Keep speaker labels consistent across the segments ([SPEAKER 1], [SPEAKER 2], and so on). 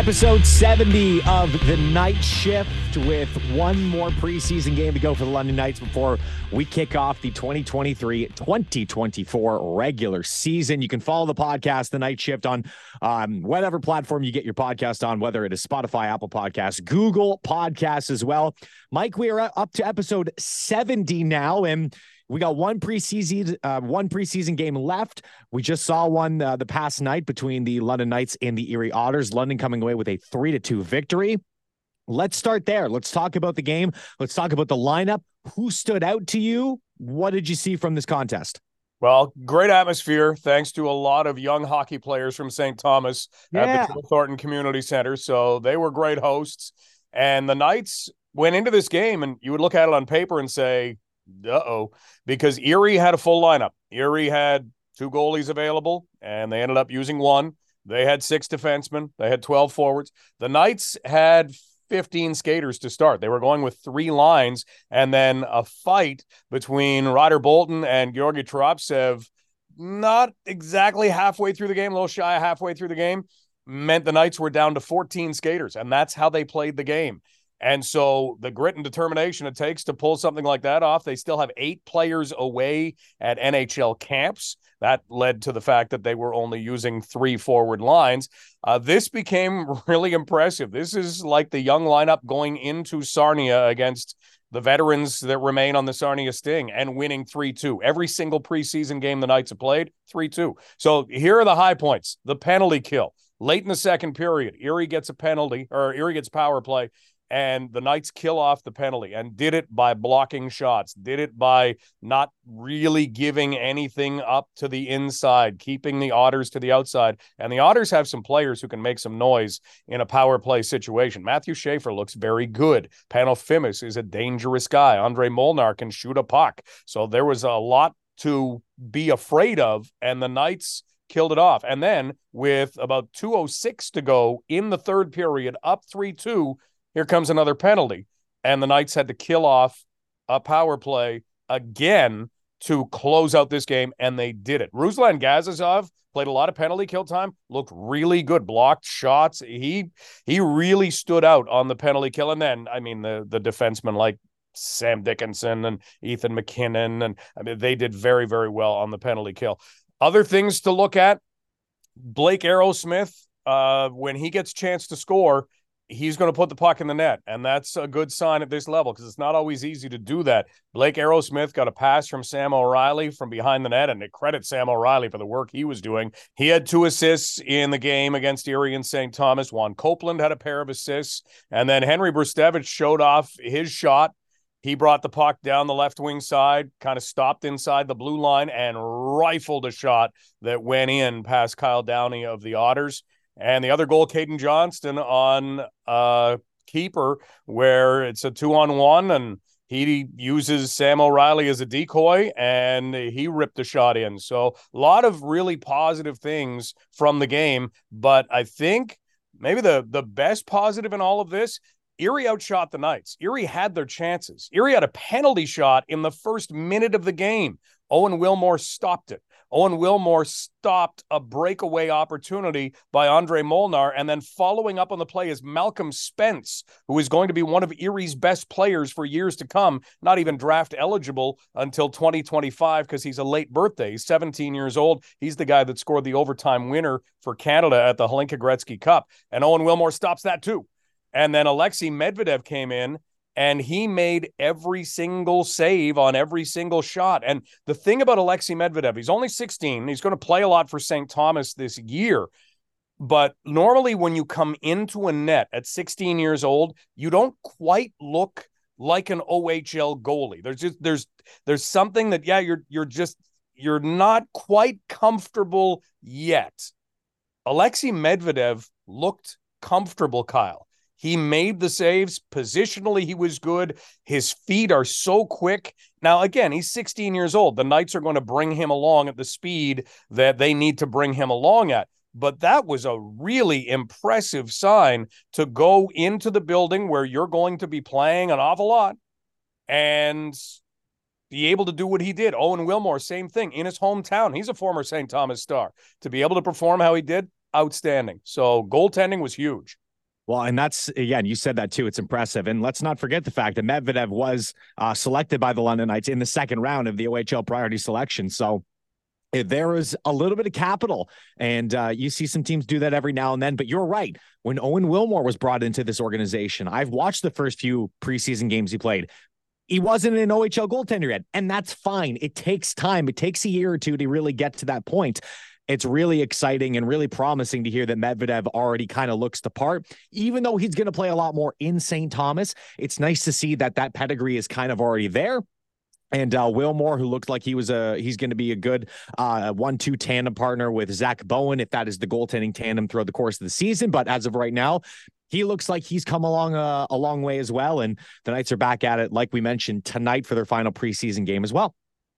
[SPEAKER 1] Episode 70 of The Knight Shift with one more preseason game to go for the London Knights before we kick off the 2023 2024 regular season. You can follow the podcast, The Knight Shift, on um, whatever platform you get your podcast on, whether it is Spotify, Apple Podcasts, Google Podcasts as well. Mike, we are up to episode 70 now. And we got one preseason, uh, one preseason game left. We just saw one uh, the past night between the London Knights and the Erie Otters. London coming away with a three to two victory. Let's start there. Let's talk about the game. Let's talk about the lineup. Who stood out to you? What did you see from this contest?
[SPEAKER 2] Well, great atmosphere thanks to a lot of young hockey players from St. Thomas yeah. at the Thornton Community Center. So they were great hosts. And the Knights went into this game, and you would look at it on paper and say, uh oh, because Erie had a full lineup. Erie had two goalies available, and they ended up using one. They had six defensemen, they had 12 forwards. The Knights had 15 skaters to start. They were going with three lines, and then a fight between Ryder Boulton and Georgi Taropsev, not exactly halfway through the game, a little shy halfway through the game, meant the Knights were down to 14 skaters, and that's how they played the game. And so the grit and determination it takes to pull something like that off, they still have eight players away at NHL camps. That led to the fact that they were only using three forward lines. Uh, this became really impressive. This is like the young lineup going into Sarnia against the veterans that remain on the Sarnia Sting and winning 3 2. Every single preseason game the Knights have played, 3 2. So here are the high points the penalty kill. Late in the second period, Erie gets a penalty or Erie gets power play and the Knights kill off the penalty and did it by blocking shots, did it by not really giving anything up to the inside, keeping the Otters to the outside. And the Otters have some players who can make some noise in a power play situation. Matthew Schaefer looks very good. Pano Fimis is a dangerous guy. Andre Molnar can shoot a puck. So there was a lot to be afraid of, and the Knights killed it off. And then with about 206 to go in the third period, up 3-2, here comes another penalty. And the Knights had to kill off a power play again to close out this game, and they did it. Ruslan Gazizov played a lot of penalty kill time, looked really good, blocked shots. He he really stood out on the penalty kill. And then, I mean, the the defensemen like Sam Dickinson and Ethan McKinnon, and I mean, they did very, very well on the penalty kill. Other things to look at: Blake Aerosmith, uh, when he gets chance to score, he's going to put the puck in the net. And that's a good sign at this level because it's not always easy to do that. Blake Aerosmith got a pass from Sam O'Reilly from behind the net, and it credits Sam O'Reilly for the work he was doing. He had two assists in the game against Erie and St. Thomas. Juan Copeland had a pair of assists. And then Henry Brzustewicz showed off his shot. He brought the puck down the left wing side, kind of stopped inside the blue line, and rifled a shot that went in past Kyle Downey of the Otters. And the other goal, Caden Johnston on uh keeper, where it's a two on one and he uses Sam O'Reilly as a decoy and he ripped the shot in. So a lot of really positive things from the game. But I think maybe the the best positive in all of this Erie outshot the Knights. Erie had their chances. Erie had a penalty shot in the first minute of the game. Owen Willmore stopped it. Owen Willmore stopped a breakaway opportunity by Andre Molnar. And then following up on the play is Malcolm Spence, who is going to be one of Erie's best players for years to come, not even draft eligible until 2025 because he's a late birthday. He's 17 years old. He's the guy that scored the overtime winner for Canada at the Hlinka Gretzky Cup. And Owen Willmore stops that too. And then Alexei Medvedev came in and he made every single save on every single shot. And the thing about Alexei Medvedev, he's only 16. He's going to play a lot for St. Thomas this year. But normally, when you come into a net at 16 years old, you don't quite look like an OHL goalie. There's just there's there's something that yeah, you're you're just you're not quite comfortable yet. Alexei Medvedev looked comfortable, Kyle. He made the saves. Positionally, he was good. His feet are so quick. Now, again, he's 16 years old. The Knights are going to bring him along at the speed that they need to bring him along at. But that was a really impressive sign to go into the building where you're going to be playing an awful lot and be able to do what he did. Owen Willmore, same thing in his hometown. He's a former St. Thomas star. To be able to perform how he did, outstanding. So goaltending was huge.
[SPEAKER 1] Well, and that's again, you said that too. It's impressive. And let's not forget the fact that Medvedev was uh, selected by the London Knights in the second round of the OHL priority selection. So there is a little bit of capital, and uh, you see some teams do that every now and then. But you're right. When Owen Willmore was brought into this organization, I've watched the first few preseason games he played. He wasn't an OHL goaltender yet, and that's fine. It takes time. It takes a year or two to really get to that point. It's really exciting and really promising to hear that Medvedev already kind of looks the part. Even though he's going to play a lot more in St. Thomas, it's nice to see that that pedigree is kind of already there and uh, Willmore, who looked like he was a he's going to be a good uh, one-two tandem partner with Zach Bowen, if that is the goaltending tandem throughout the course of the season. But as of right now, he looks like he's come along a, a long way as well. And the Knights are back at it, like we mentioned tonight for their final preseason game as well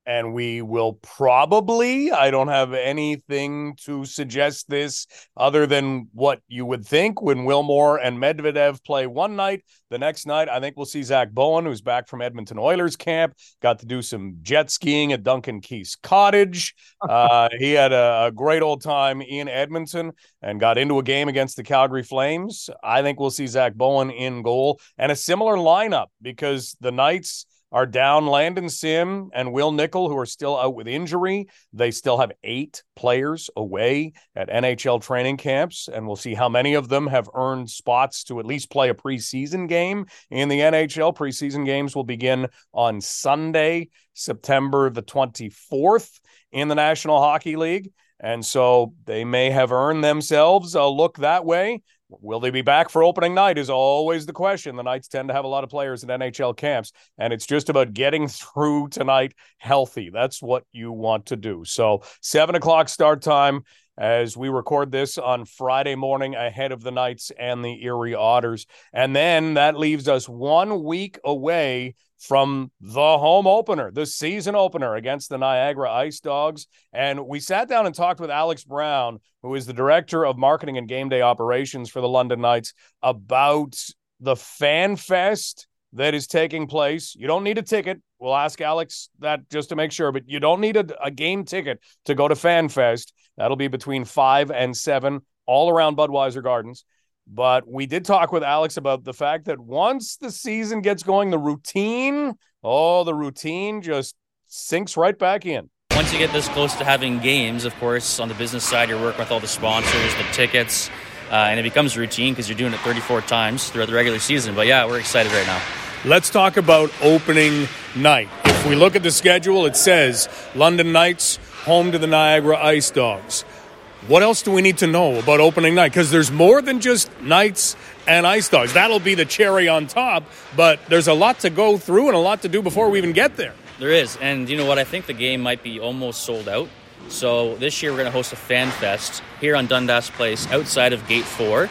[SPEAKER 2] and we will probably i don't have anything to suggest this other than what you would think when willmore and medvedev play one night the next night i think we'll see zach bowen who's back from edmonton oilers camp got to do some jet skiing at duncan keith's cottage. Uh, he had a, a great old time in edmonton and got into a game against the calgary flames. I think we'll see zach bowen in goal and a similar lineup because the knights are down Landon Sim and Will Nichol, who are still out with injury. They still have eight players away at NHL training camps, and we'll see how many of them have earned spots to at least play a preseason game in the NHL. Preseason games will begin on Sunday, September the 24th in the National Hockey League. And so they may have earned themselves a look that way. Will they be back for opening night is always the question. The Knights tend to have a lot of players in NHL camps, and it's just about getting through tonight healthy. That's what you want to do. So, seven o'clock start time as we record this on Friday morning ahead of the Knights and the Erie Otters. And then that leaves us one week away from the home opener, the season opener against the Niagara Ice Dogs. And we sat down and talked with Alex Brown, who is the director of marketing and game day operations for the London Knights, about the fan fest that is taking place. You don't need a ticket. We'll ask Alex that just to make sure, but you don't need a, a game ticket to go to FanFest. That'll be between five and seven, all around Budweiser Gardens. But we did talk with Alex about the fact that once the season gets going, the routine, oh, the routine just sinks right back in.
[SPEAKER 3] Once you get this close to having games, of course, on the business side, you're working with all the sponsors, the tickets, uh, and it becomes routine because you're doing it 34 times throughout the regular season. But yeah, we're excited right now.
[SPEAKER 2] Let's talk about opening night. If we look at the schedule, it says London Knights home to the Niagara Ice Dogs. What else do we need to know about opening night? Because there's more than just Knights and Ice Dogs. That'll be the cherry on top, but there's a lot to go through and a lot to do before we even get there.
[SPEAKER 3] There is. And you know what? I think the game might be almost sold out. So this year we're going to host a fan fest here on Dundas Place outside of Gate 4. Uh,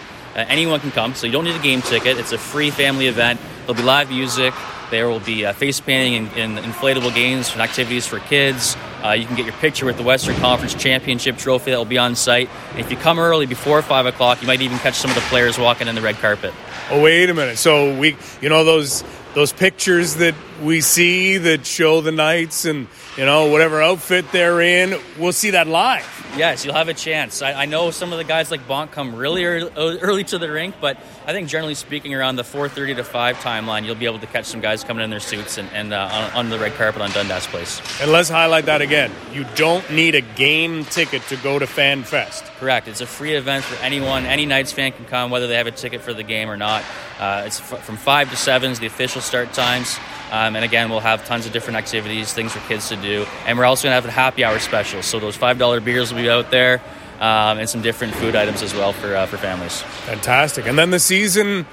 [SPEAKER 3] anyone can come, so you don't need a game ticket. It's a free family event. There'll be live music. There will be uh, face painting and, and, inflatable games and activities for kids. Uh, you can get your picture with the Western Conference Championship trophy that will be on site. And if you come early before five o'clock, you might even catch some of the players walking in the red carpet.
[SPEAKER 2] Oh, wait a minute. So we, you know, those those pictures that we see that show the Knights and you know whatever outfit they're in, we'll see that live.
[SPEAKER 3] Yes, you'll have a chance. I, I know some of the guys like Bonk come really early, early, to the rink, but I think generally speaking, around the 4:30 to 5 timeline, you'll be able to catch some guys coming in their suits and, and uh, on, on, the red carpet on Dundas Place.
[SPEAKER 2] And let's highlight that again. You don't need a game ticket to go to Fan Fest.
[SPEAKER 3] Correct. It's a free event for anyone. Any Knights fan can come, whether they have a ticket for the game or not. Uh, it's f- from five to seven is the official start times. Um, and again, we'll have tons of different activities, things for kids to do. And we're also going to have a happy hour special. So those $5 beers will be out there um, and some different food items as well for, uh, for families.
[SPEAKER 2] Fantastic. And then the season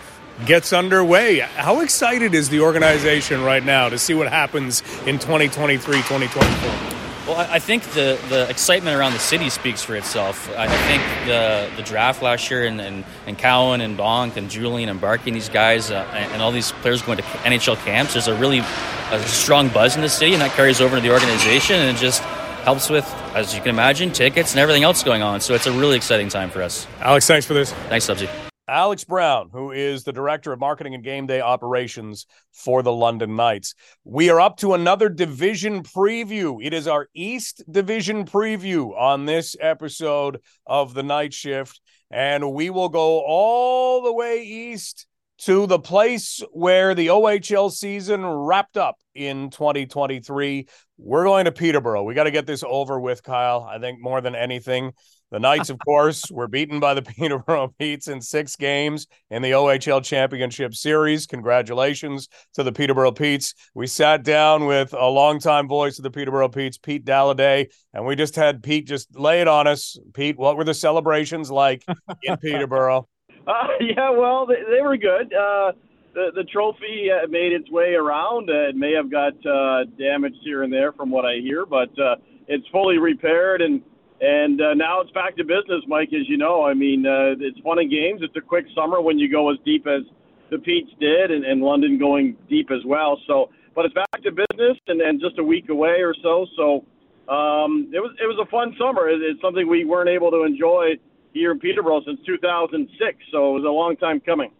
[SPEAKER 2] gets underway. How excited is the organization right now to see what happens in 2023 2024?
[SPEAKER 3] Well, I think the, the excitement around the city speaks for itself. I think the the draft last year and, and, and Cowan and Bonk and Julien and Barkey and these guys uh, and, and, all these players going to NHL camps, there's a really a strong buzz in the city, and that carries over to the organization, and it just helps with, as you can imagine, tickets and everything else going on. So it's a really exciting time for us.
[SPEAKER 2] Alex, thanks for this.
[SPEAKER 3] Thanks, Subsy.
[SPEAKER 2] Alex Brown, who is the director of marketing and game day operations for the London Knights. We are up to another division preview. It is our East Division preview on this episode of the Knight Shift. and we will go all the way east to the place where the OHL season wrapped up in 2023. We're going to Peterborough. We got to get this over with, Kyle. I think more than anything, the Knights, of course, were beaten by the Peterborough Petes in six games in the OHL Championship Series. Congratulations to the Peterborough Petes. We sat down with a longtime voice of the Peterborough Petes, Pete Dalliday, and we just had Pete just lay it on us. Pete, what were the celebrations like in Peterborough?
[SPEAKER 4] Uh, yeah, well, they, they were good. Uh, the the trophy uh, made its way around. Uh, it may have got uh, damaged here and there, from what I hear, but uh, it's fully repaired and and uh, now it's back to business, Mike. As you know, I mean, uh, it's fun and games. It's a quick summer when you go as deep as the Petes did, and, and London going deep as well. So, but it's back to business, and, and just a week away or so. So, um, it was it was a fun summer. It, it's something we weren't able to enjoy here in Peterborough since 2006. So it was a long time coming.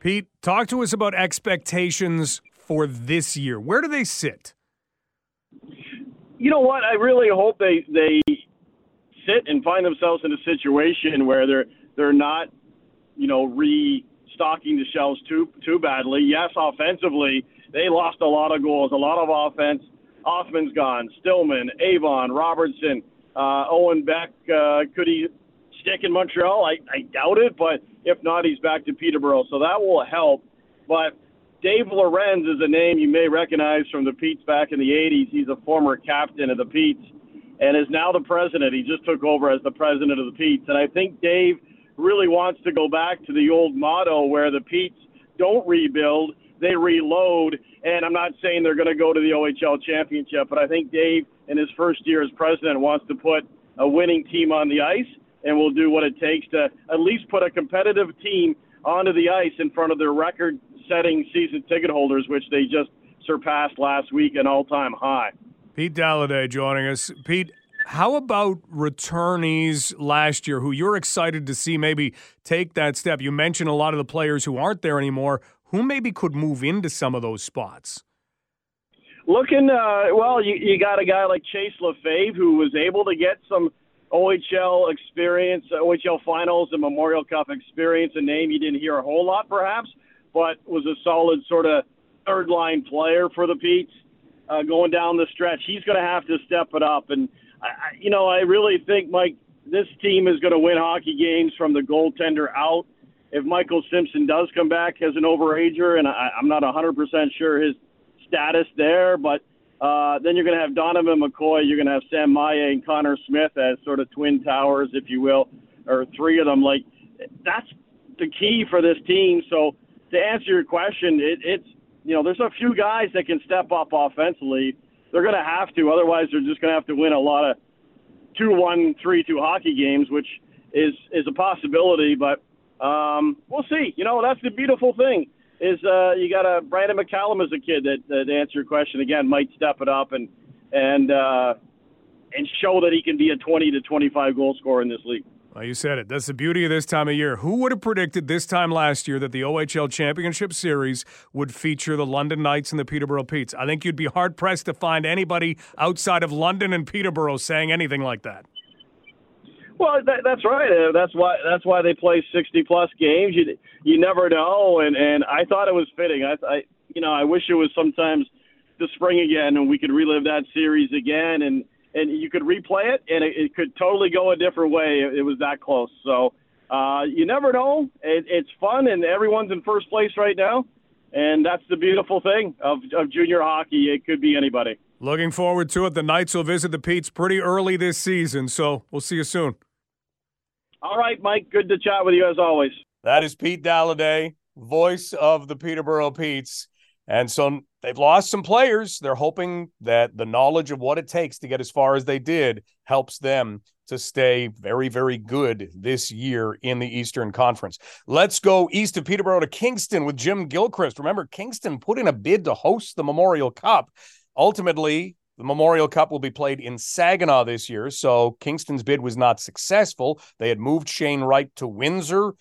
[SPEAKER 5] Pete, talk to us about expectations for this year. Where do they sit?
[SPEAKER 4] You know what? I really hope they they sit and find themselves in a situation where they're they're not, you know, restocking the shelves too too badly. Yes, offensively, they lost a lot of goals, a lot of offense. Othmann's gone, Stillman, Avon, Robertson, uh, Owen Beck. Uh, could he stick in Montreal? I, I doubt it, but if not, he's back to Peterborough, so that will help. But Dave Lorentz is a name you may recognize from the Petes back in the 80s. He's a former captain of the Petes and is now the president. He just took over as the president of the Petes. And I think Dave really wants to go back to the old motto where the Petes don't rebuild, they reload. And I'm not saying they're going to go to the OHL championship, but I think Dave, in his first year as president, wants to put a winning team on the ice and we'll do what it takes to at least put a competitive team onto the ice in front of their record setting season ticket holders, which they just surpassed last week, an all time high.
[SPEAKER 5] Pete Dalliday joining us. Pete, how about returnees last year who you're excited to see maybe take that step? You mentioned a lot of the players who aren't there anymore. Who maybe could move into some of those spots?
[SPEAKER 4] Looking, uh, well, you, you got a guy like Chase Lefebvre who was able to get some OHL experience, OHL finals and Memorial Cup experience, a name you didn't hear a whole lot perhaps, but was a solid sort of third line player for the Petes uh, going down the stretch. He's going to have to step it up. And, I, you know, I really think, Mike, this team is going to win hockey games from the goaltender out. If Michael Simpson does come back as an overager, and I, I'm not 100% sure his status there, but uh, then you're going to have Donovan McCoy, you're going to have Sam Maillet and Connor Smith as sort of twin towers, if you will, or three of them. Like that's the key for this team. So to answer your question, it, it's you know, there's a few guys that can step up offensively. They're going to have to, otherwise they're just going to have to win a lot of two-one, three-two hockey games, which is is a possibility. But um, we'll see. You know, that's the beautiful thing is uh, you got a Brandon McCallum as a kid that, that to answer your question again might step it up and and uh, and show that he can be a 20 to 25 goal scorer in this league.
[SPEAKER 5] Well, you said it. That's the beauty of this time of year. Who would have predicted this time last year that the OHL Championship Series would feature the London Knights and the Peterborough Petes? I think you'd be hard pressed to find anybody outside of London and Peterborough saying anything like that.
[SPEAKER 4] Well, that, that's right. Uh, that's why that's why they play sixty plus games. You you never know, and and I thought it was fitting. I, I you know I wish it was sometimes the spring again, and we could relive that series again, and and you could replay it, and it, it could totally go a different way. It, it was that close. So uh, you never know. It, it's fun, and everyone's in first place right now, and that's the beautiful thing of, of junior hockey. It could be anybody.
[SPEAKER 5] Looking forward to it. The Knights will visit the Petes pretty early this season, so we'll see you soon.
[SPEAKER 4] All right, Mike. Good to chat with you as always.
[SPEAKER 2] That is Pete Dalliday, voice of the Peterborough Petes. And so they've lost some players. They're hoping that the knowledge of what it takes to get as far as they did helps them to stay very, very good this year in the Eastern Conference. Let's go east of Peterborough to Kingston with Jim Gilchrist. Remember, Kingston put in a bid to host the Memorial Cup. Ultimately, the Memorial Cup will be played in Saginaw this year, so Kingston's bid was not successful. They had moved Shane Wright to Windsor,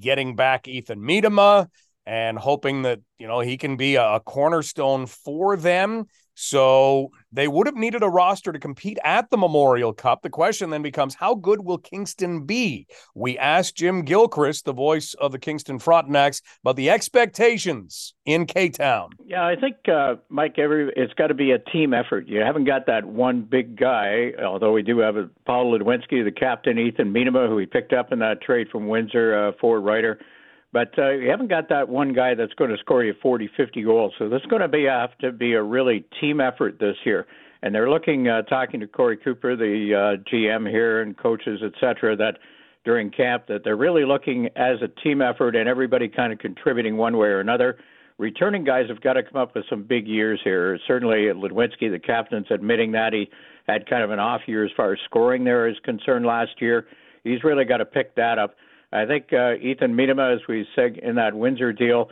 [SPEAKER 2] getting back Ethan Miedema and hoping that you know he can be a, cornerstone for them. So they would have needed a roster to compete at the Memorial Cup. The question then becomes how good will Kingston be? We asked Jim Gilchrist, the voice of the Kingston Frontenacs, about the expectations in K Town.
[SPEAKER 6] Yeah, I think, uh, Mike, every it's got to be a team effort. You haven't got that one big guy, although we do have a Paul Ludwinski, the captain, Ethan Miedema, who we picked up in that trade from Windsor, uh, forward writer. But uh, you haven't got that one guy that's going to score you 40, 50 goals. So this is going to be have to be a really team effort this year. And they're looking, uh, talking to Corey Cooper, the uh, GM here, and coaches, et cetera, that during camp that they're really looking as a team effort and everybody kind of contributing one way or another. Returning guys have got to come up with some big years here. Certainly, Ludwinski, the captain's admitting that he had kind of an off year as far as scoring there is concerned last year. He's really got to pick that up. I think uh, Ethan Miedema, as we said in that Windsor deal,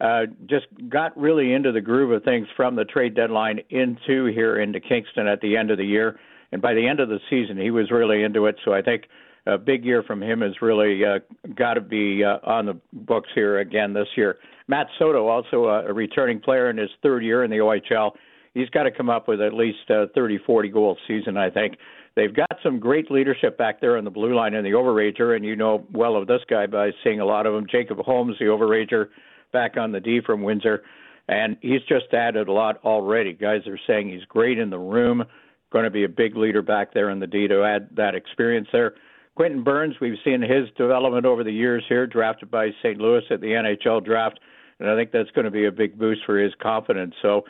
[SPEAKER 6] uh, just got really into the groove of things from the trade deadline into here into Kingston at the end of the year. And by the end of the season, he was really into it. So I think a big year from him has really uh, got to be uh, on the books here again this year. Matt Soto, also a, a returning player in his third year in the OHL, he's got to come up with at least uh, 30, 40 goal season, I think. They've got some great leadership back there on the blue line in the overager, and you know well of this guy by seeing a lot of them. Jacob Holmes, the overager, back on the D from Windsor, and he's just added a lot already. Guys are saying he's great in the room, going to be a big leader back there in the D to add that experience there. Quinton Burns, we've seen his development over the years here, drafted by St. Louis at the NHL draft, and I think that's going to be a big boost for his confidence. So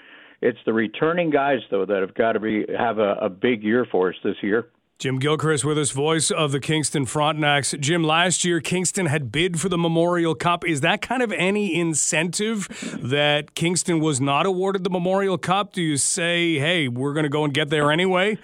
[SPEAKER 6] it's the returning guys though that have got to be have a, a big year for us this year.
[SPEAKER 5] Jim Gilchrist with us, voice of the Kingston Frontenacs. Jim, last year Kingston had bid for the Memorial Cup. Is that kind of any incentive that Kingston was not awarded the Memorial Cup? Do you say, hey, we're going to go and get there anyway?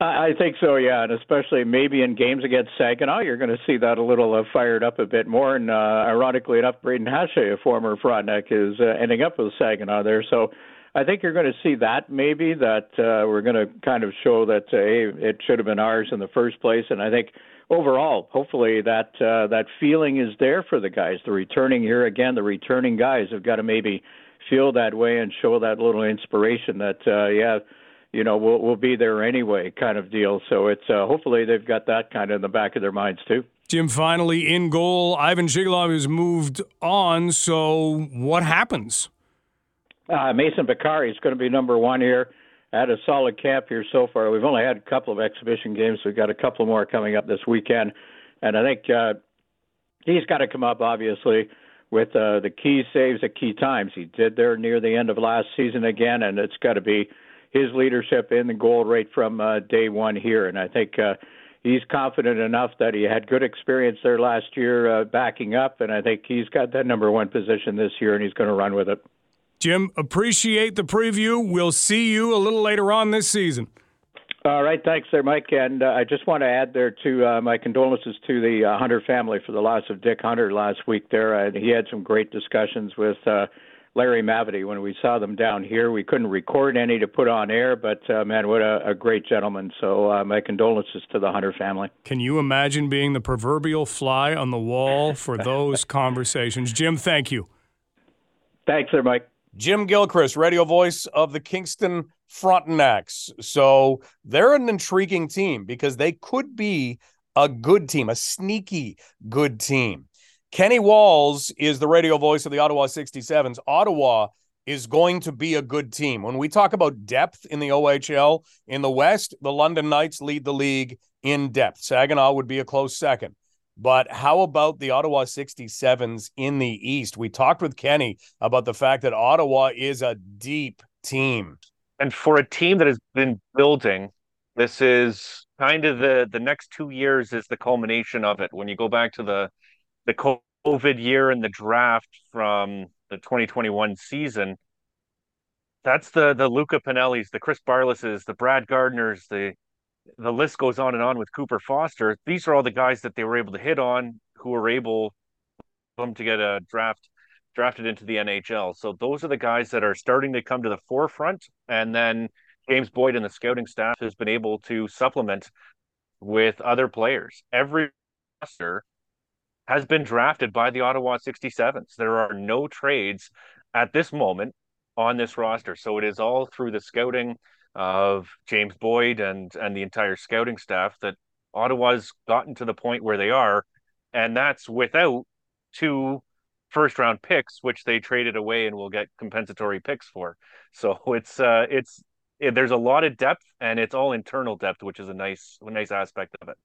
[SPEAKER 6] I think so, yeah, and especially maybe in games against Saginaw, you're going to see that a little uh, fired up a bit more. And uh, ironically enough, Braden Hache, a former Frontenac, is uh, ending up with Saginaw there. So I think you're going to see that maybe that uh, we're going to kind of show that uh, hey, it should have been ours in the first place, and I think overall, hopefully that uh, that feeling is there for the guys. The returning here again, the returning guys have got to maybe feel that way and show that little inspiration that uh, yeah, you know we'll we'll be there anyway kind of deal. So it's uh, hopefully they've got that kind of in the back of their minds too.
[SPEAKER 5] Jim, finally in goal. Ivan Zhigalov has moved on. So what happens?
[SPEAKER 6] Uh, Mason Bakari is going to be number one here. Had a solid camp here so far. We've only had a couple of exhibition games. We've got a couple more coming up this weekend, and I think uh, he's got to come up obviously with uh, the key saves at key times. He did there near the end of last season again, and it's got to be his leadership in the goal rate from uh, day one here. And I think uh, he's confident enough that he had good experience there last year, uh, backing up, and I think he's got that number one position this year, and he's going to run with it.
[SPEAKER 5] Jim, appreciate the preview. We'll see you a little later on this season.
[SPEAKER 6] All right, thanks there, Mike. And uh, I just want to add there to uh, my condolences to the uh, Hunter family for the loss of Dick Hunter last week. There, uh, he had some great discussions with uh, Larry Mavety when we saw them down here. We couldn't record any to put on air, but uh, man, what a, a great gentleman! So uh, my condolences to the Hunter family.
[SPEAKER 5] Can you imagine being the proverbial fly on the wall for those conversations? Jim, thank you.
[SPEAKER 6] Thanks there, Mike.
[SPEAKER 2] Jim Gilchrist, radio voice of the Kingston Frontenacs. So they're an intriguing team because they could be a good team, a sneaky good team. Kenny Walls is the radio voice of the Ottawa 67s. Ottawa is going to be a good team. When we talk about depth in the OHL in the West, the London Knights lead the league in depth. Saginaw would be a close second. But how about the Ottawa 67s in the East? We talked with Kenny about the fact that Ottawa is a deep team.
[SPEAKER 7] And for a team that has been building, this is kind of the the next two years is the culmination of it. When you go back to the the COVID year and the draft from the 2021 season, that's the the Luca Pinellis, the Chris Barlases, the Brad Gardners, the the list goes on and on with Cooper Foster. These are all the guys that they were able to hit on who were able them to get a draft drafted into the NHL. So those are the guys that are starting to come to the forefront. And then James Boyd and the scouting staff has been able to supplement with other players. Every roster has been drafted by the Ottawa 67s. There are no trades at this moment on this roster. So it is all through the scouting of James Boyd and and the entire scouting staff that Ottawa's gotten to the point where they are, and that's without two first round picks, which they traded away and will get compensatory picks for. So it's uh it's it, there's a lot of depth and it's all internal depth, which is a nice nice aspect of it.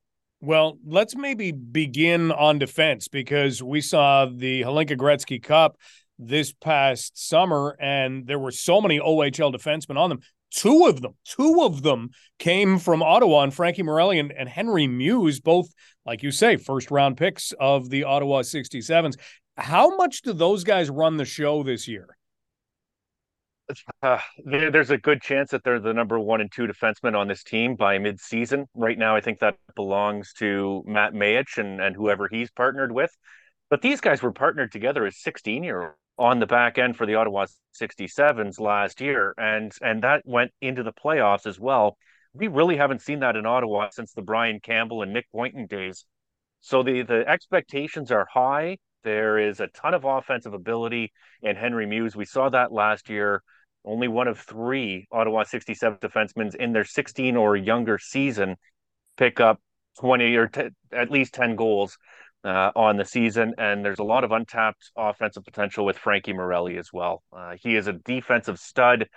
[SPEAKER 2] Well, let's maybe begin on defense because we saw the Hlinka Gretzky Cup this past summer, and there were so many OHL defensemen on them. Two of them, two of them came from Ottawa, and Frankie Marrelli and, and Henry Mews, both, like you say, first round picks of the Ottawa 67s. How much do those guys run the show this year?
[SPEAKER 7] Uh, there's a good chance that they're the number one and two defensemen on this team by mid-season. Right now, I think that belongs to Matt Mayich and, and whoever he's partnered with. But these guys were partnered together as 16 year on the back end for the Ottawa 67s last year, and and that went into the playoffs as well. We really haven't seen that in Ottawa since the Brian Campbell and Nick Boynton days. So the the expectations are high. There is a ton of offensive ability in Henry Mews. We saw that last year. Only one of three Ottawa 67 defensemen in their 16 or younger season pick up 20 or t- at least 10 goals uh, on the season, and there's a lot of untapped offensive potential with Frankie Marrelli as well. Uh, he is a defensive stud.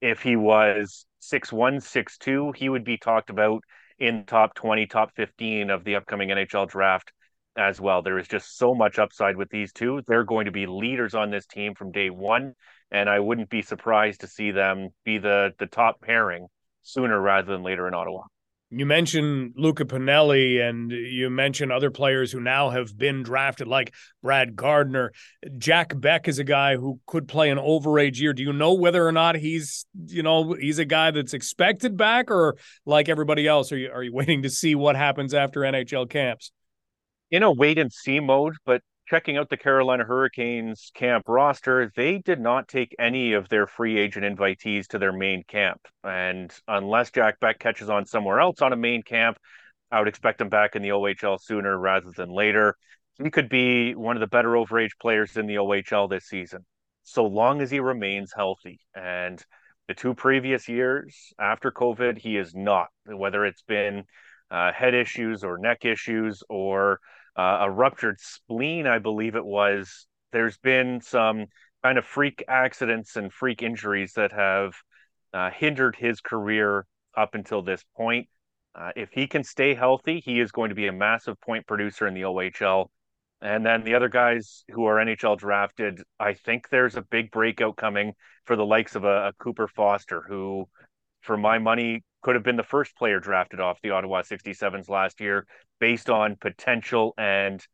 [SPEAKER 7] If he was six one, six two, he would be talked about in top 20, top 15 of the upcoming NHL draft as well. There is just so much upside with these two. They're going to be leaders on this team from day one, and I wouldn't be surprised to see them be the the top pairing sooner rather than later in Ottawa
[SPEAKER 2] you mentioned Luca Pinelli and you mentioned other players who now have been drafted, like Brad Gardner. Jack Beck is a guy who could play an overage year. Do you know whether or not he's, you know, he's a guy that's expected back, or like everybody else, are you are you waiting to see what happens after NHL camps?
[SPEAKER 7] In a wait and see mode, but checking out the Carolina Hurricanes camp roster, they did not take any of their free agent invitees to their main camp. And unless Jack Beck catches on somewhere else on a main camp, I would expect him back in the OHL sooner rather than later. He could be one of the better overage players in the OHL this season, so long as he remains healthy. And the two previous years after COVID, he is not, whether it's been uh, head issues or neck issues or uh, a ruptured spleen, I believe it was. There's been some kind of freak accidents and freak injuries that have uh, hindered his career up until this point. Uh, if he can stay healthy, he is going to be a massive point producer in the OHL. And then the other guys who are NHL drafted, I think there's a big breakout coming for the likes of a, a Cooper Foster, who, for my money, could have been the first player drafted off the Ottawa 67s last year based on potential and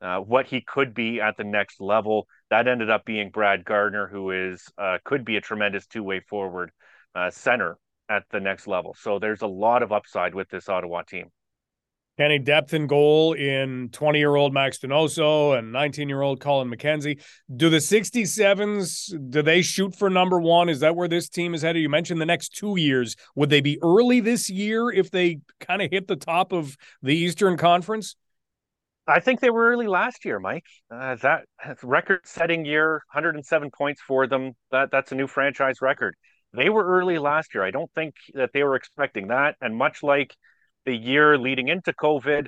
[SPEAKER 7] uh, what he could be at the next level. That ended up being Brad Gardner, who is uh, could be a tremendous two way forward uh, center at the next level. So there's a lot of upside with this Ottawa team.
[SPEAKER 2] Kenny depth and goal in 20 year old Max Donoso and 19 year old Colin McKenzie. Do the 67s, do they shoot for number one? Is that where this team is headed? You mentioned the next two years. Would they be early this year if they kind of hit the top of the Eastern Conference?
[SPEAKER 7] I think they were early last year, Mike. Uh, that record-setting year, 107 points for them. That that's a new franchise record. They were early last year. I don't think that they were expecting that. And much like the year leading into COVID.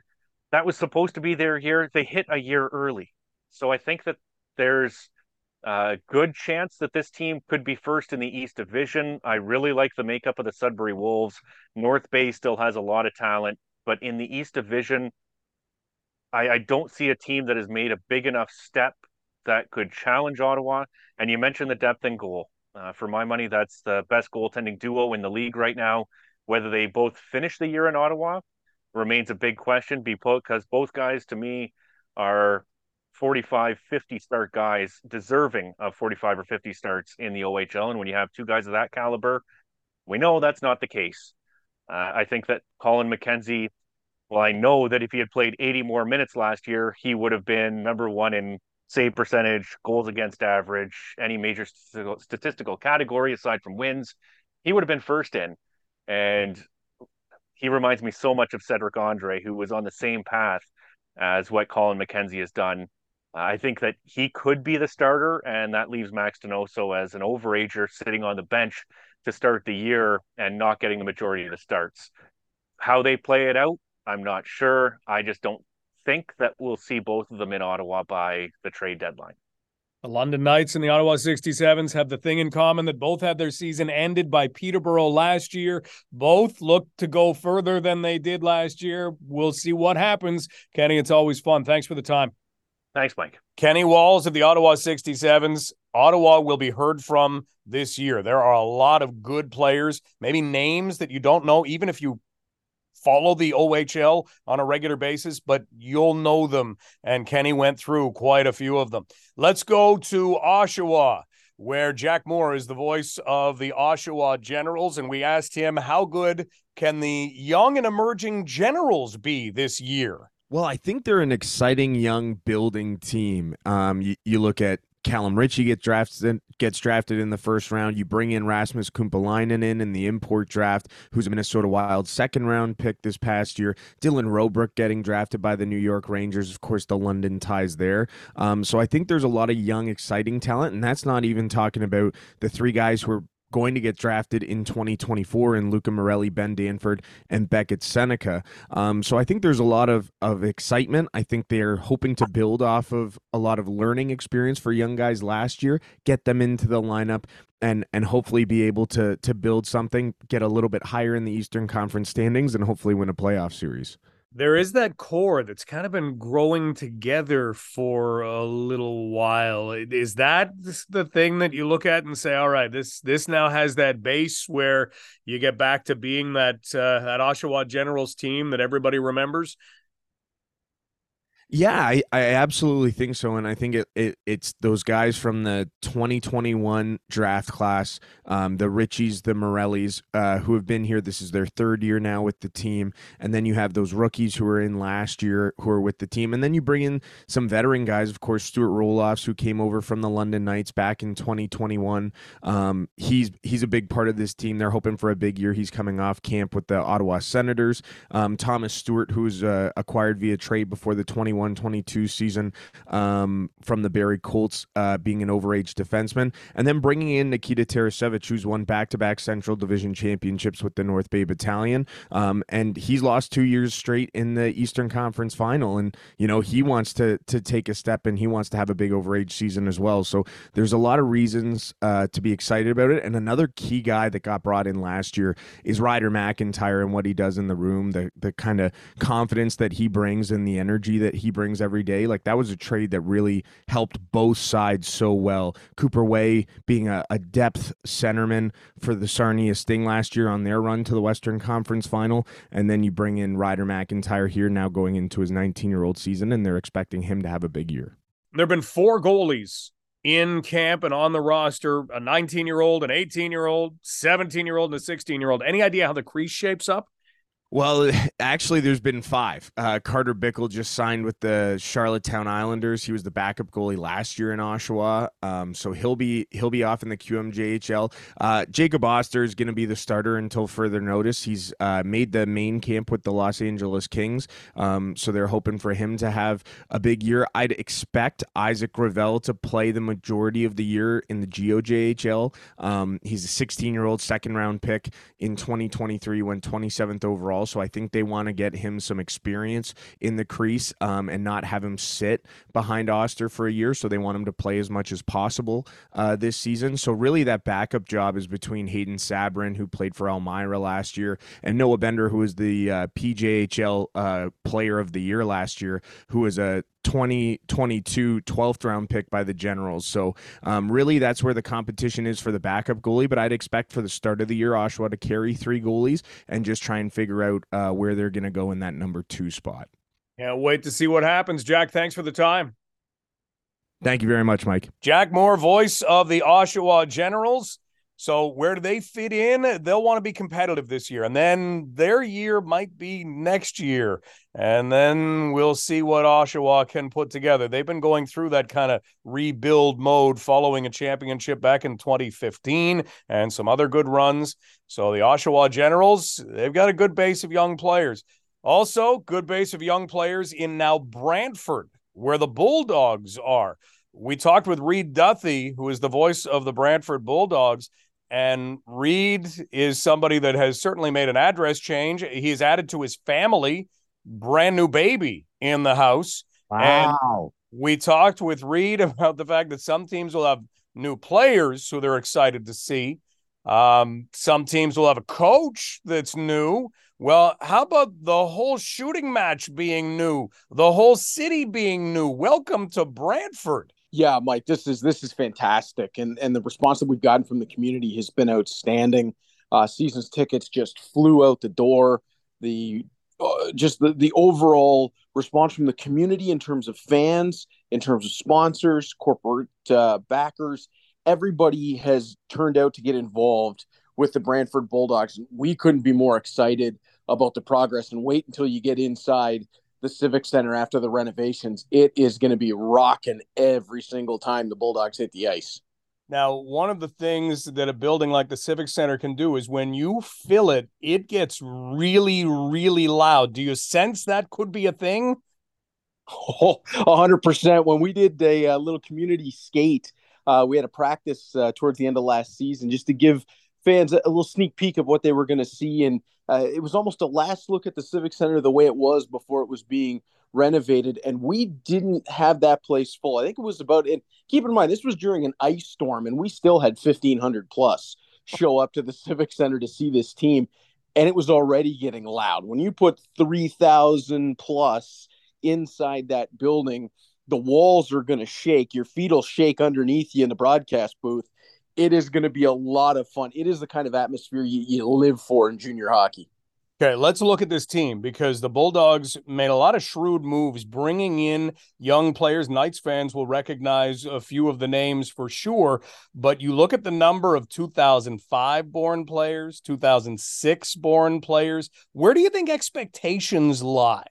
[SPEAKER 7] That was supposed to be their year. They hit a year early. So I think that there's a good chance that this team could be first in the East Division. I really like the makeup of the Sudbury Wolves. North Bay still has a lot of talent, but in the East Division, I, I don't see a team that has made a big enough step that could challenge Ottawa. And you mentioned the depth in goal. Uh, for my money, that's the best goaltending duo in the league right now. Whether they both finish the year in Ottawa remains a big question because both guys, to me, are 45, 50 start guys deserving of 45 or 50 starts in the OHL. And when you have two guys of that caliber, we know that's not the case. Uh, I think that Colin McKenzie, well, I know that if he had played 80 more minutes last year, he would have been number one in save percentage, goals against average, any major statistical, statistical category aside from wins. He would have been first in. And he reminds me so much of Cedric Andre, who was on the same path as what Colin McKenzie has done I think that he could be the starter, and that leaves Max Donoso as an overager sitting on the bench to start the year and not getting the majority of the starts. How they play it out, I'm not sure. I just don't think that we'll see both of them in Ottawa by the trade deadline.
[SPEAKER 5] The London Knights and the Ottawa 67s have the thing in common that both had their season ended by Peterborough last year. Both look to go further than they did last year. We'll see what happens. Kenny, it's always fun. Thanks for the time.
[SPEAKER 7] Thanks, Mike.
[SPEAKER 2] Kenny Walls of the Ottawa 67s. Ottawa will be heard from this year. There are a lot of good players, maybe names that you don't know, even if you follow the OHL on a regular basis, but you'll know them. And Kenny went through quite a few of them. Let's go to Oshawa, where Jack Moore is the voice of the Oshawa Generals. And we asked him, how good can the young and emerging Generals be this year?
[SPEAKER 8] Well, I think they're an exciting young building team. Um, you, you look at Callum Ritchie gets drafted gets drafted in the first round. You bring in Rasmus Kumpulainen in in the import draft, who's a Minnesota Wild second round pick this past year. Dylan Roobroeck getting drafted by the New York Rangers. Of course, the London ties there. Um, so I think there's a lot of young, exciting talent, and that's not even talking about the three guys who are going to get drafted in 2024 in Luca Marrelli, Ben Danford, and Beckett Sennecke. Um, so I think there's a lot of, of excitement. I think they're hoping to build off of a lot of learning experience for young guys last year, get them into the lineup, and and hopefully be able to to build something, get a little bit higher in the Eastern Conference standings, and hopefully win a playoff series
[SPEAKER 5] there is that core that's kind of been growing together for a little while. Is that the thing that you look at and say, all right, this this now has that base where you get back to being that uh, that Oshawa Generals team that everybody remembers?
[SPEAKER 8] Yeah, I, I absolutely think so, and I think it, it it's those guys from the 2021 draft class, um, the Ritchies, the Marrellis, uh, who have been here. This is their third year now with the team, and then you have those rookies who were in last year who are with the team, and then you bring in some veteran guys. Of course, Stuart Rolofs, who came over from the London Knights back in 2021. Um, he's he's a big part of this team. They're hoping for a big year. He's coming off camp with the Ottawa Senators. Um, Thomas Stewart, who's uh, acquired via trade before the 20 21 22 season um, from the Barrie Colts, uh, being an overage defenseman. And then bringing in Nikita Tarasevich, who's won back to back Central Division championships with the North Bay Battalion. Um, and he's lost two years straight in the Eastern Conference final. And, you know, he wants to, to take a step and he wants to have a big overage season as well. So there's a lot of reasons uh, to be excited about it. And another key guy that got brought in last year is Ryder McIntyre and what he does in the room, the, the kind of confidence that he brings and the energy that he he brings every day. Like that was a trade that really helped both sides so well. Cooper Way being a, a depth centerman for the Sarnia Sting last year on their run to the Western Conference final. And then you bring in Ryder McIntyre here now going into his 19 year old season, and they're expecting him to have a big year.
[SPEAKER 5] There have been four goalies in camp and on the roster a 19 year old, an 18 year old, 17 year old, and a 16 year old. Any idea how the crease shapes up?
[SPEAKER 8] Well, actually, there's been five. Uh, Carter Bickle just signed with the Charlottetown Islanders. He was the backup goalie last year in Oshawa, um, so he'll be he'll be off in the QMJHL. Uh, Jacob Oster is going to be the starter until further notice. He's uh, made the main camp with the Los Angeles Kings, um, so they're hoping for him to have a big year. I'd expect Isaac Gravel to play the majority of the year in the GOJHL. Um, he's a 16 year old second round pick in 2023, went 27th overall overall. So I think they want to get him some experience in the crease um, and not have him sit behind Oster for a year. So they want him to play as much as possible uh, this season. So really, that backup job is between Hayden Sabrin, who played for Elmira last year, and Noah Bender, who was the uh, PJHL uh, Player of the Year last year, who was a 2022 12th round pick by the Generals. So, um, really, that's where the competition is for the backup goalie. But I'd expect for the start of the year, Oshawa to carry three goalies and just try and figure out uh, where they're going to go in that number two spot.
[SPEAKER 5] Can't wait to see what happens. Jack, thanks for the time.
[SPEAKER 8] Thank you very much, Mike.
[SPEAKER 2] Jack Moore, voice of the Oshawa Generals. So where do they fit in? They'll want to be competitive this year, and then their year might be next year, and then we'll see what Oshawa can put together. They've been going through that kind of rebuild mode following a championship back in 2015 and some other good runs. So the Oshawa Generals, they've got a good base of young players. Also, good base of young players in now Brantford where the Bulldogs are. We talked with Reed Duthie, who is the voice of the Brantford Bulldogs, and Reed is somebody that has certainly made an address change. He's added to his family, brand new baby in the house.
[SPEAKER 1] Wow.
[SPEAKER 2] And we talked with Reed about the fact that some teams will have new players who they're excited to see. Um, some teams will have a coach that's new. Well, how about the whole shooting match being new, the whole city being new? Welcome to Brantford.
[SPEAKER 9] Yeah, Mike, this is this is fantastic, and and the response that we've gotten from the community has been outstanding. Uh, seasons tickets just flew out the door. The uh, just the the overall response from the community in terms of fans, in terms of sponsors, corporate uh, backers, everybody has turned out to get involved with the Brantford Bulldogs. We couldn't be more excited about the progress and wait until you get inside the Civic Center after the renovations. It is going to be rocking every single time the Bulldogs hit the ice.
[SPEAKER 2] Now, one of the things that a building like the Civic Center can do is when you fill it, it gets really, really loud. Do you sense that could be a thing?
[SPEAKER 9] Oh, 100%. When we did a, a little community skate uh, we had a practice uh, towards the end of last season just to give fans a, little sneak peek of what they were going to see. And uh, it was almost a last look at the Civic Center the way it was before it was being renovated. And we didn't have that place full. I think it was about it. Keep in mind, this was during an ice storm, and we still had 1,500 plus show up to the Civic Center to see this team. And it was already getting loud. When you put 3,000 plus inside that building, the walls are going to shake. Your feet will shake underneath you in the broadcast booth. It is going to be a lot of fun. It is the kind of atmosphere you, you live for in junior hockey.
[SPEAKER 2] Okay, let's look at this team because the Bulldogs made a lot of shrewd moves bringing in young players. Knights fans will recognize a few of the names for sure, but you look at the number of 2005 born players, 2006 born players. Where do you think expectations lie?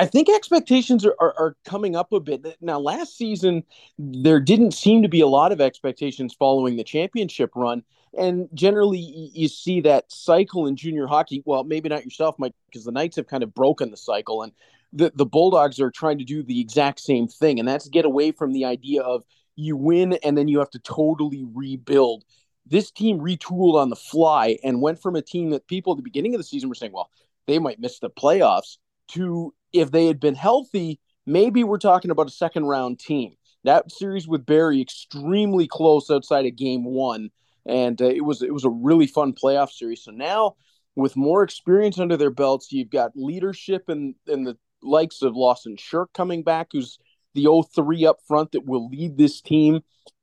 [SPEAKER 9] I think expectations are, are, are, coming up a bit. Now, last season, there didn't seem to be a lot of expectations following the championship run. And generally, you see that cycle in junior hockey. Well, maybe not yourself, Mike, because the Knights have kind of broken the cycle. And the, the Bulldogs are trying to do the exact same thing. And that's get away from the idea of you win and then you have to totally rebuild. This team retooled on the fly and went from a team that people at the beginning of the season were saying, well, they might miss the playoffs to if they had been healthy, maybe we're talking about a second round team. That series with Barrie extremely close outside of game one, and uh, it was it was a really fun playoff series. So now, with more experience under their belts, you've got leadership and and the likes of Lawson Shirk coming back, who's the 03 up front that will lead this team.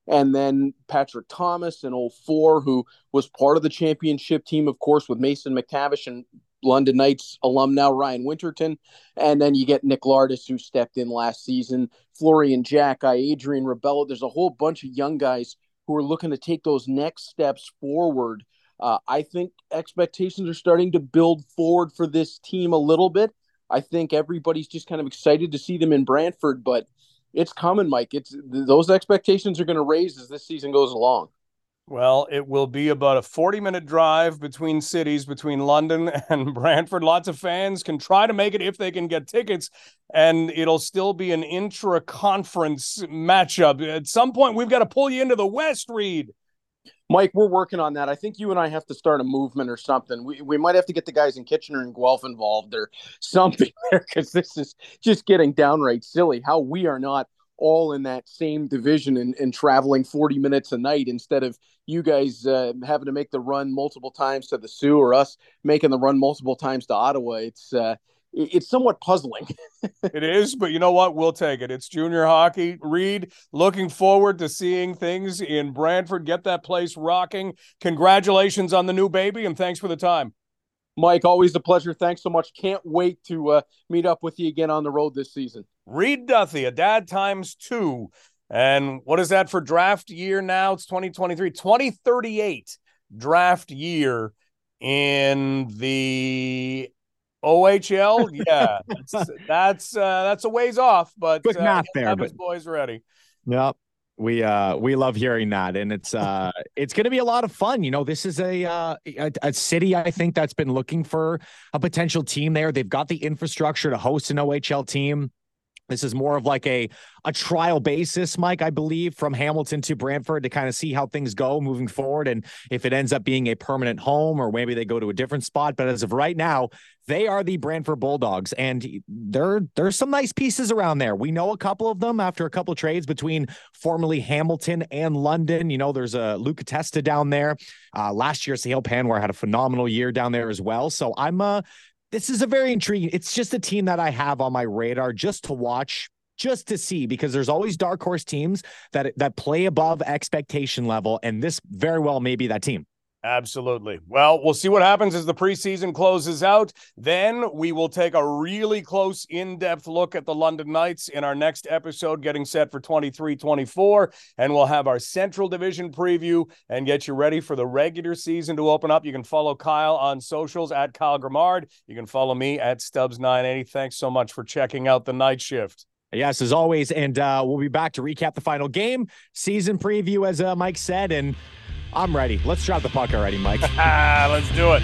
[SPEAKER 9] And then Patrick Thomas and 04, who was part of the championship team, of course, with Mason McTavish and London Knights alum now Ryan Winterton, and then you get Nick Lardis who stepped in last season, Florian Xhekaj Adrian Rebello. There's a whole bunch of young guys who are looking to take those next steps forward. Uh, I think expectations are starting to build forward for this team a little bit. I think everybody's just kind of excited to see them in Brantford, but it's coming, Mike. It's those expectations are going to raise as this season goes along.
[SPEAKER 2] Well, it will be about a 40 minute drive between cities, between London and Brantford. Lots of fans can try to make it if they can get tickets, and it'll still be an intra conference matchup. At some point, we've got to pull you into the West, Reed.
[SPEAKER 9] Mike, we're working on that. I think you and I have to start a movement or something. We, we might have to get the guys in Kitchener and Guelph involved or something there because this is just getting downright silly how we are not all in that same division and, and traveling 40 minutes a night instead of you guys uh, having to make the run multiple times to the Soo or us making the run multiple times to Ottawa. It's uh, it's somewhat puzzling.
[SPEAKER 2] it is, but you know what? We'll take it. It's junior hockey. Reed, looking forward to seeing things in Brantford. Get that place rocking. Congratulations on the new baby, and thanks for the time.
[SPEAKER 9] Mike, always a pleasure. Thanks so much. Can't wait to uh, meet up with you again on the road this season.
[SPEAKER 2] Reed Duthie, a dad times two. And what is that for draft year now? It's 2023, 2038 draft year in the OHL. Yeah, that's that's, uh, that's a ways off, but
[SPEAKER 1] quick
[SPEAKER 2] uh,
[SPEAKER 1] math there. But
[SPEAKER 2] boys ready.
[SPEAKER 1] Yep. We uh we love hearing that, and it's uh it's going to be a lot of fun. You know, this is a, uh, a a city I think that's been looking for a potential team there. They've got the infrastructure to host an OHL team This is more of like a a trial basis, Mike, I believe, from Hamilton to Brantford to kind of see how things go moving forward and if it ends up being a permanent home or maybe they go to a different spot. But as of right now, they are the Brantford Bulldogs, and there there's some nice pieces around there. We know a couple of them after a couple of trades between formerly Hamilton and London. You know, there's a Luca Testa down there. Uh, last year, Sahil Panwar had a phenomenal year down there as well. So I'm uh this is a very intriguing. It's just a team that I have on my radar just to watch, just to see, because there's always dark horse teams that that play above expectation level, and this very well may be that team.
[SPEAKER 2] Absolutely. Well, we'll see what happens as the preseason closes out. Then we will take a really close, in depth look at the London Knights in our next episode, getting set for 23 24. And we'll have our Central Division preview and get you ready for the regular season to open up. You can follow Kyle on socials at Kyle Grimard. You can follow me at Stubbs980. Thanks so much for checking out the Knight Shift.
[SPEAKER 1] Yes, as always. And uh, we'll be back to recap the final game, season preview, as uh, Mike said. And I'm ready. Let's drop the puck already, Mike.
[SPEAKER 2] Ah, let's do it.